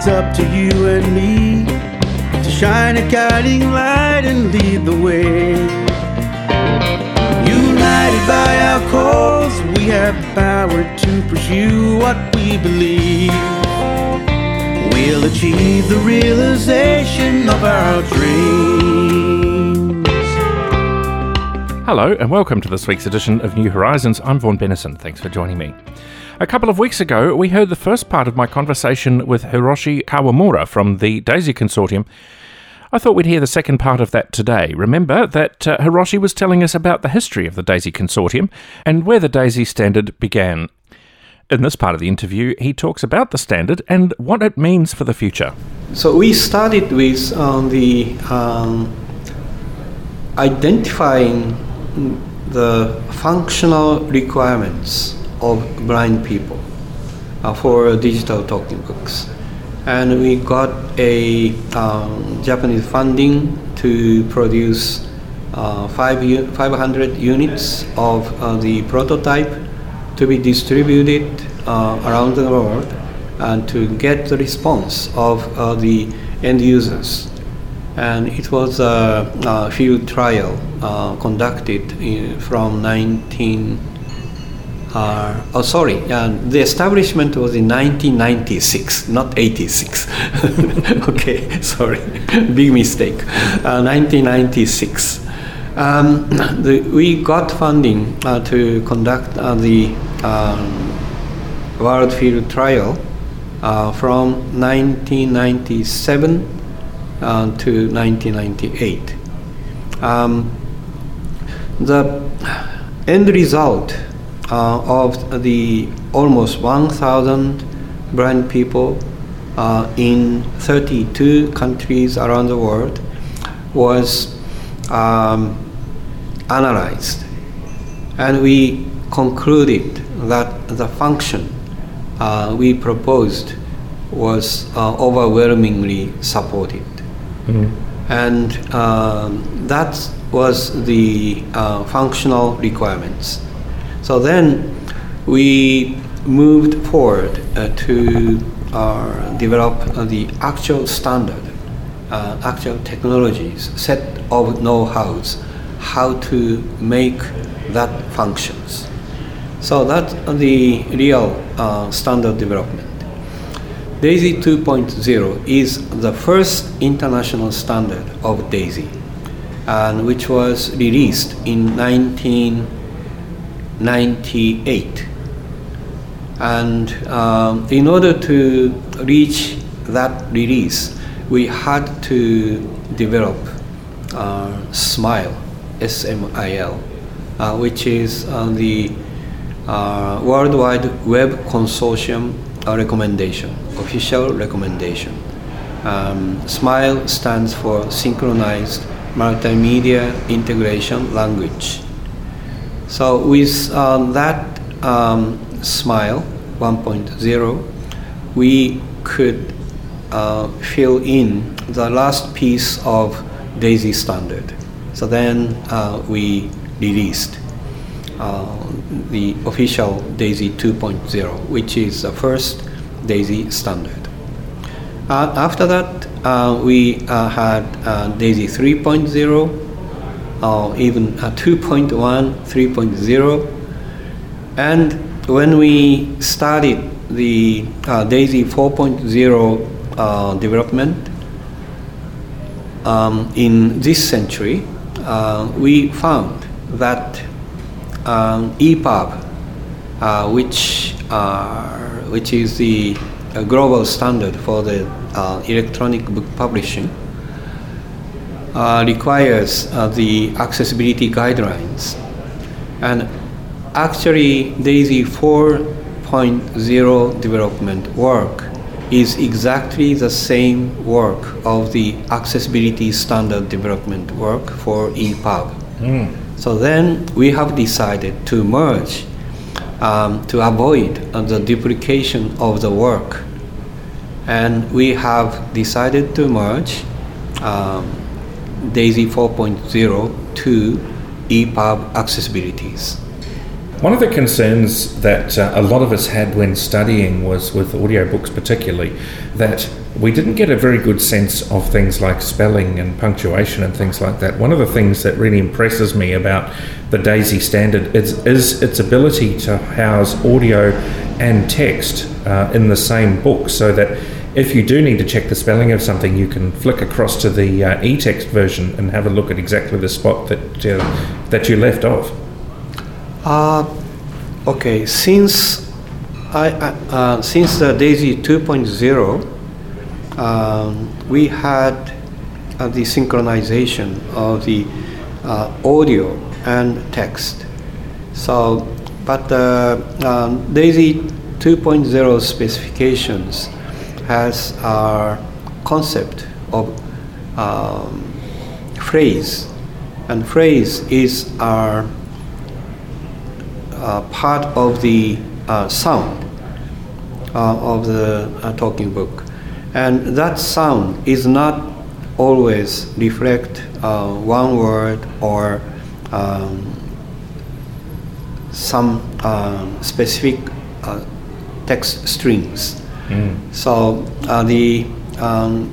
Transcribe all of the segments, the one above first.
it's up to you and me to shine a guiding light and lead the way. United by our cause, we have the power to pursue what we believe. We'll achieve the realization of our dreams. Hello, and welcome to this week's edition of New Horizons. I'm Vaughan Bennison. Thanks for joining me. A couple of weeks ago, we heard the first part of my conversation with Hiroshi Kawamura from the DAISY Consortium. I thought we'd hear the second part of that today. Remember that uh, Hiroshi was telling us about the history of the DAISY Consortium and where the DAISY standard began. In this part of the interview, he talks about the standard and what it means for the future. So we started with um, the um, identifying the functional requirements of blind people uh, for digital talking books. And we got a um, Japanese funding to produce uh, five u- 500 units of uh, the prototype to be distributed uh, around the world and to get the response of uh, the end users and it was a, a field trial uh, conducted in, from 19 uh, oh sorry uh, the establishment was in 1996 not 86 okay sorry big mistake. Uh, 1996 um, the, we got funding uh, to conduct uh, the um, world field trial uh, from 1997 uh, to 1998. Um, the end result uh, of the almost 1,000 blind people uh, in 32 countries around the world was um, analyzed, and we concluded that the function uh, we proposed was uh, overwhelmingly supported. And um, that was the uh, functional requirements. So then we moved forward uh, to develop uh, the actual standard, uh, actual technologies, set of know-hows, how to make that functions. So that's the real uh, standard development. DAISY 2.0 is the first international standard of DAISY, and which was released in 1998. And um, in order to reach that release, we had to develop uh, SMIL, S-M-I-L, uh, which is uh, the uh, World Wide Web Consortium uh, recommendation, official recommendation. Um, SMIL stands for Synchronized Multimedia Integration Language. So with uh, that um, SMIL 1.0, we could uh, fill in the last piece of DAISY standard. So then uh, we released uh, the official DAISY 2.0, which is the first DAISY standard. Uh, after that, uh, we had DAISY 3.0, or even uh, 2.1, 3.0, and when we started the uh, DAISY 4.0 uh, development um, in this century, uh, we found that um, EPUB, uh, which, are, which is the uh, global standard for the uh, electronic book publishing, uh, requires uh, the accessibility guidelines. And actually, DAISY 4.0 development work is exactly the same work of the accessibility standard development work for EPUB. So then we have decided to merge um, to avoid uh, the duplication of the work. And we have decided to merge um, DAISY 4.0 to EPUB accessibilities. One of the concerns that uh, a lot of us had when studying was with audiobooks, particularly, that we didn't get a very good sense of things like spelling and punctuation and things like that. One of the things that really impresses me about the DAISY standard is, is its ability to house audio and text uh, in the same book so that if you do need to check the spelling of something, you can flick across to the uh, e-text version and have a look at exactly the spot that uh, that you left off. Uh, okay, since I, uh, since the DAISY 2.0, um, we had uh, the synchronization of the uh, audio and text. So, but the um, DAISY 2.0 specifications has our concept of um, phrase, and phrase is our uh, part of the uh, sound uh, of the uh, talking book, and that sound is not always reflect uh, one word or um, some uh, specific text strings. Mm. So the um,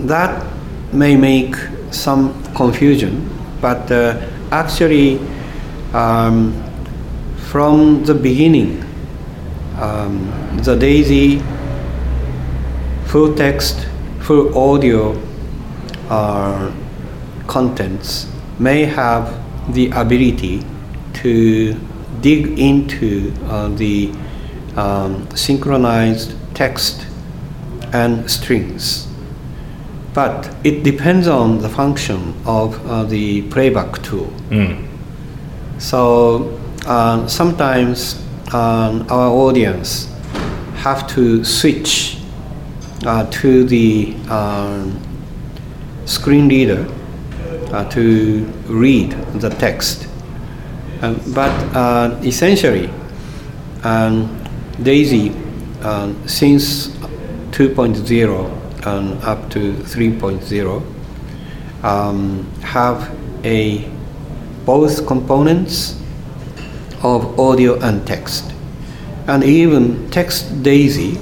that may make some confusion, but actually um, from the beginning, um, the DAISY full text, full audio uh, contents may have the ability to dig into uh, the um, synchronized text and strings. But it depends on the function of uh, the playback tool. Mm. So uh, sometimes uh, our audience have to switch uh, to the um, screen reader uh, to read the text. Um, but uh, essentially, um, DAISY uh, since 2.0 and up to 3.0 um, have a both components of audio and text. And even text DAISY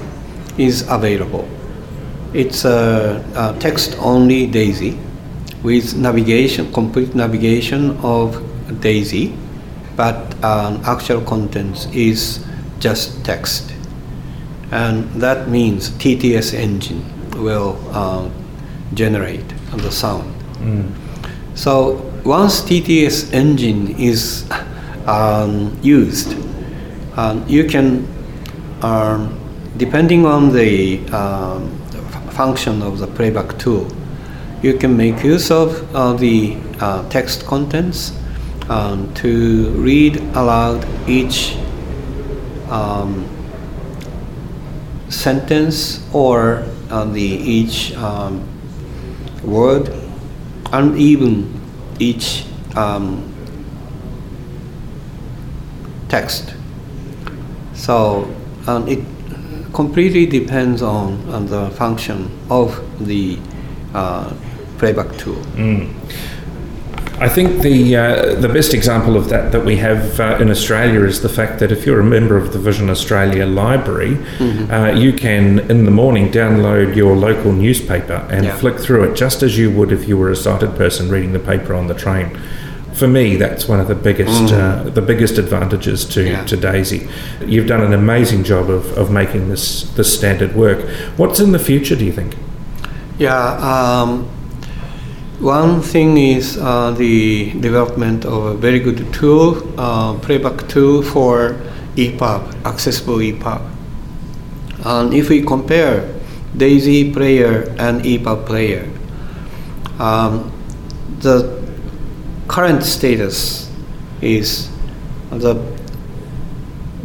is available. It's a, a text only DAISY with navigation, complete navigation of DAISY, but um, actual contents is just text. And that means TTS engine will uh, generate the sound. Mm. So once TTS engine is um, used, um, you can, um, depending on the um, function of the playback tool, you can make use of uh, the uh, text contents um, to read aloud each um, sentence or uh, the each word and even each um, text. So um, it completely depends on, on the function of the uh, playback tool. Mm. I think the uh, the best example of that that we have uh, in Australia is the fact that if you're a member of the Vision Australia Library, mm-hmm. uh, you can in the morning download your local newspaper and yeah. flick through it just as you would if you were a sighted person reading the paper on the train. For me, that's one of the biggest mm. the biggest advantages to, yeah. to Daisy. You've done an amazing job of, of making this this standard work. What's in the future? Do you think? Yeah. Um, one thing is uh, the development of a very good tool, uh, playback tool for EPUB, accessible EPUB. And if we compare DAISY player and EPUB player, um, the current status is the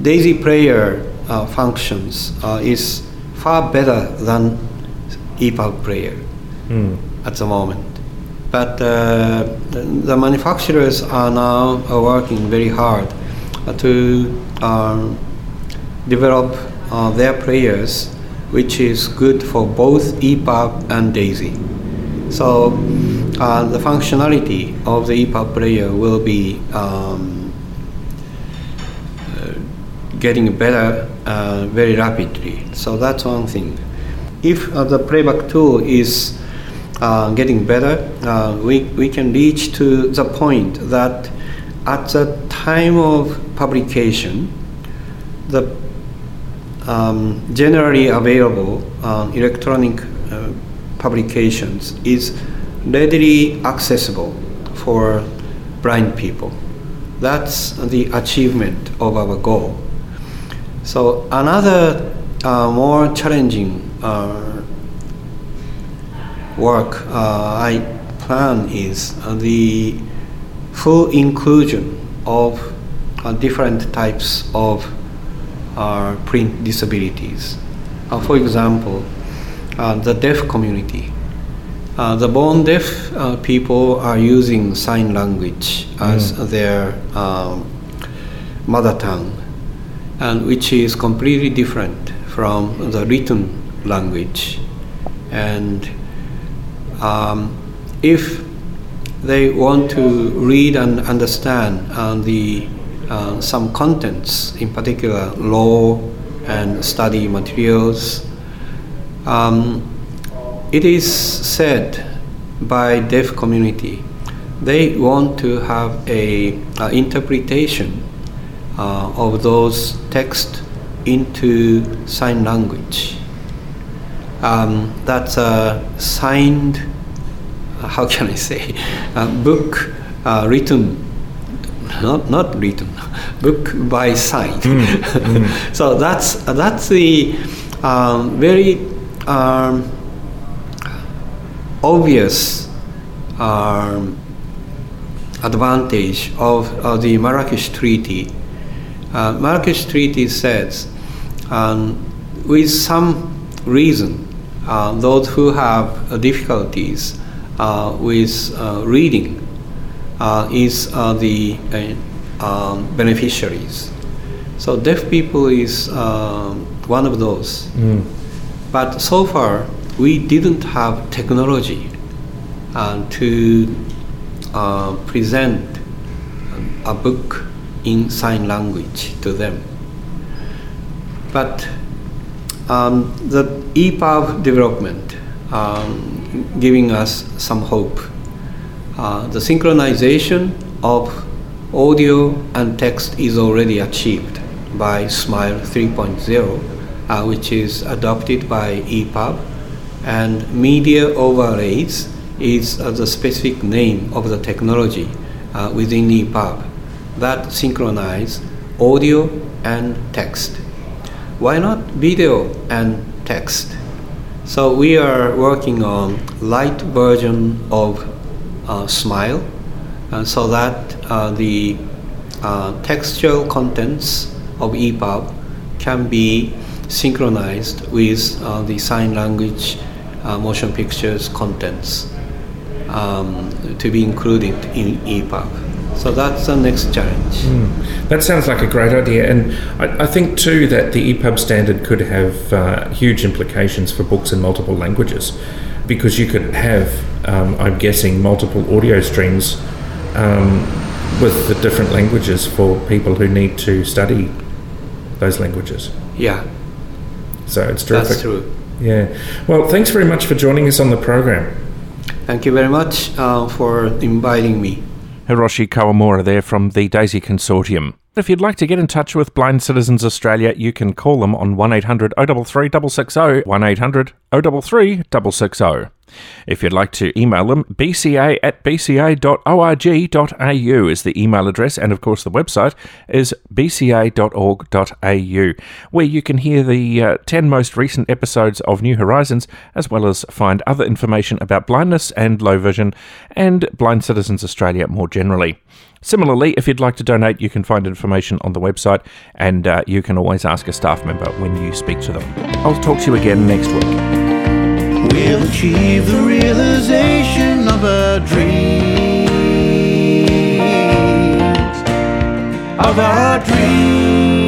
DAISY player uh, functions uh, is far better than EPUB player mm. at the moment. But uh, the manufacturers are now working very hard to um, develop uh, their players, which is good for both EPUB and DAISY. So uh, the functionality of the EPUB player will be um, getting better uh, very rapidly. So that's one thing. If uh, the playback tool is uh, getting better, uh, we, we can reach to the point that at the time of publication, the um, generally available uh, electronic uh, publications is readily accessible for blind people. That's the achievement of our goal. So another uh, more challenging work uh, I plan is uh, the full inclusion of uh, different types of uh, print disabilities. Uh, for example, uh, the deaf community. Uh, the born deaf uh, people are using sign language as their um, mother tongue, and which is completely different from the written language. And um, if they want to read and understand uh, the uh, some contents, in particular law and study materials, um, it is said by deaf community they want to have a, a interpretation uh, of those text into sign language. Um, that's a signed, uh, how can I say, book uh, written, not not written, book by sign. so that's that's the um, very um, obvious um, advantage of, of the Marrakesh Treaty. Uh, Marrakesh Treaty says, um, with some reason, uh, those who have uh, difficulties uh, with uh, reading uh, is uh, the uh, um, beneficiaries. So deaf people is one of those. But so far, we didn't have technology uh, to uh, present a book in sign language to them. But um, the EPUB development um, giving us some hope. Uh, the synchronization of audio and text is already achieved by SMIL 3.0, uh, which is adopted by EPUB, and media overlays is uh, the specific name of the technology uh, within EPUB that synchronize audio and text. Why not video and text? So we are working on light version of uh, SMIL, uh, so that uh, the uh, textual contents of EPUB can be synchronized with uh, the sign language uh, motion pictures contents um, to be included in EPUB. So that's the next challenge. That sounds like a great idea, and I, I think too that the EPUB standard could have uh, huge implications for books in multiple languages, because you could have, um, I'm guessing, multiple audio streams um, with the different languages for people who need to study those languages. Yeah, So it's terrific. that's true. Yeah. Well, thanks very much for joining us on the program. Thank you very much uh, for inviting me. Hiroshi Kawamura there from the Daisy Consortium. If you'd like to get in touch with Blind Citizens Australia, you can call them on 1800 033 660, 1800 033 660. If you'd like to email them, bca at bca.org.au is the email address, and of course the website is bca.org.au, where you can hear the uh, 10 most recent episodes of New Horizons, as well as find other information about blindness and low vision, and Blind Citizens Australia more generally. Similarly, if you'd like to donate, you can find information on the website, and uh, you can always ask a staff member when you speak to them. I'll talk to you again next week. We'll achieve the realization of our dreams. Of our dreams.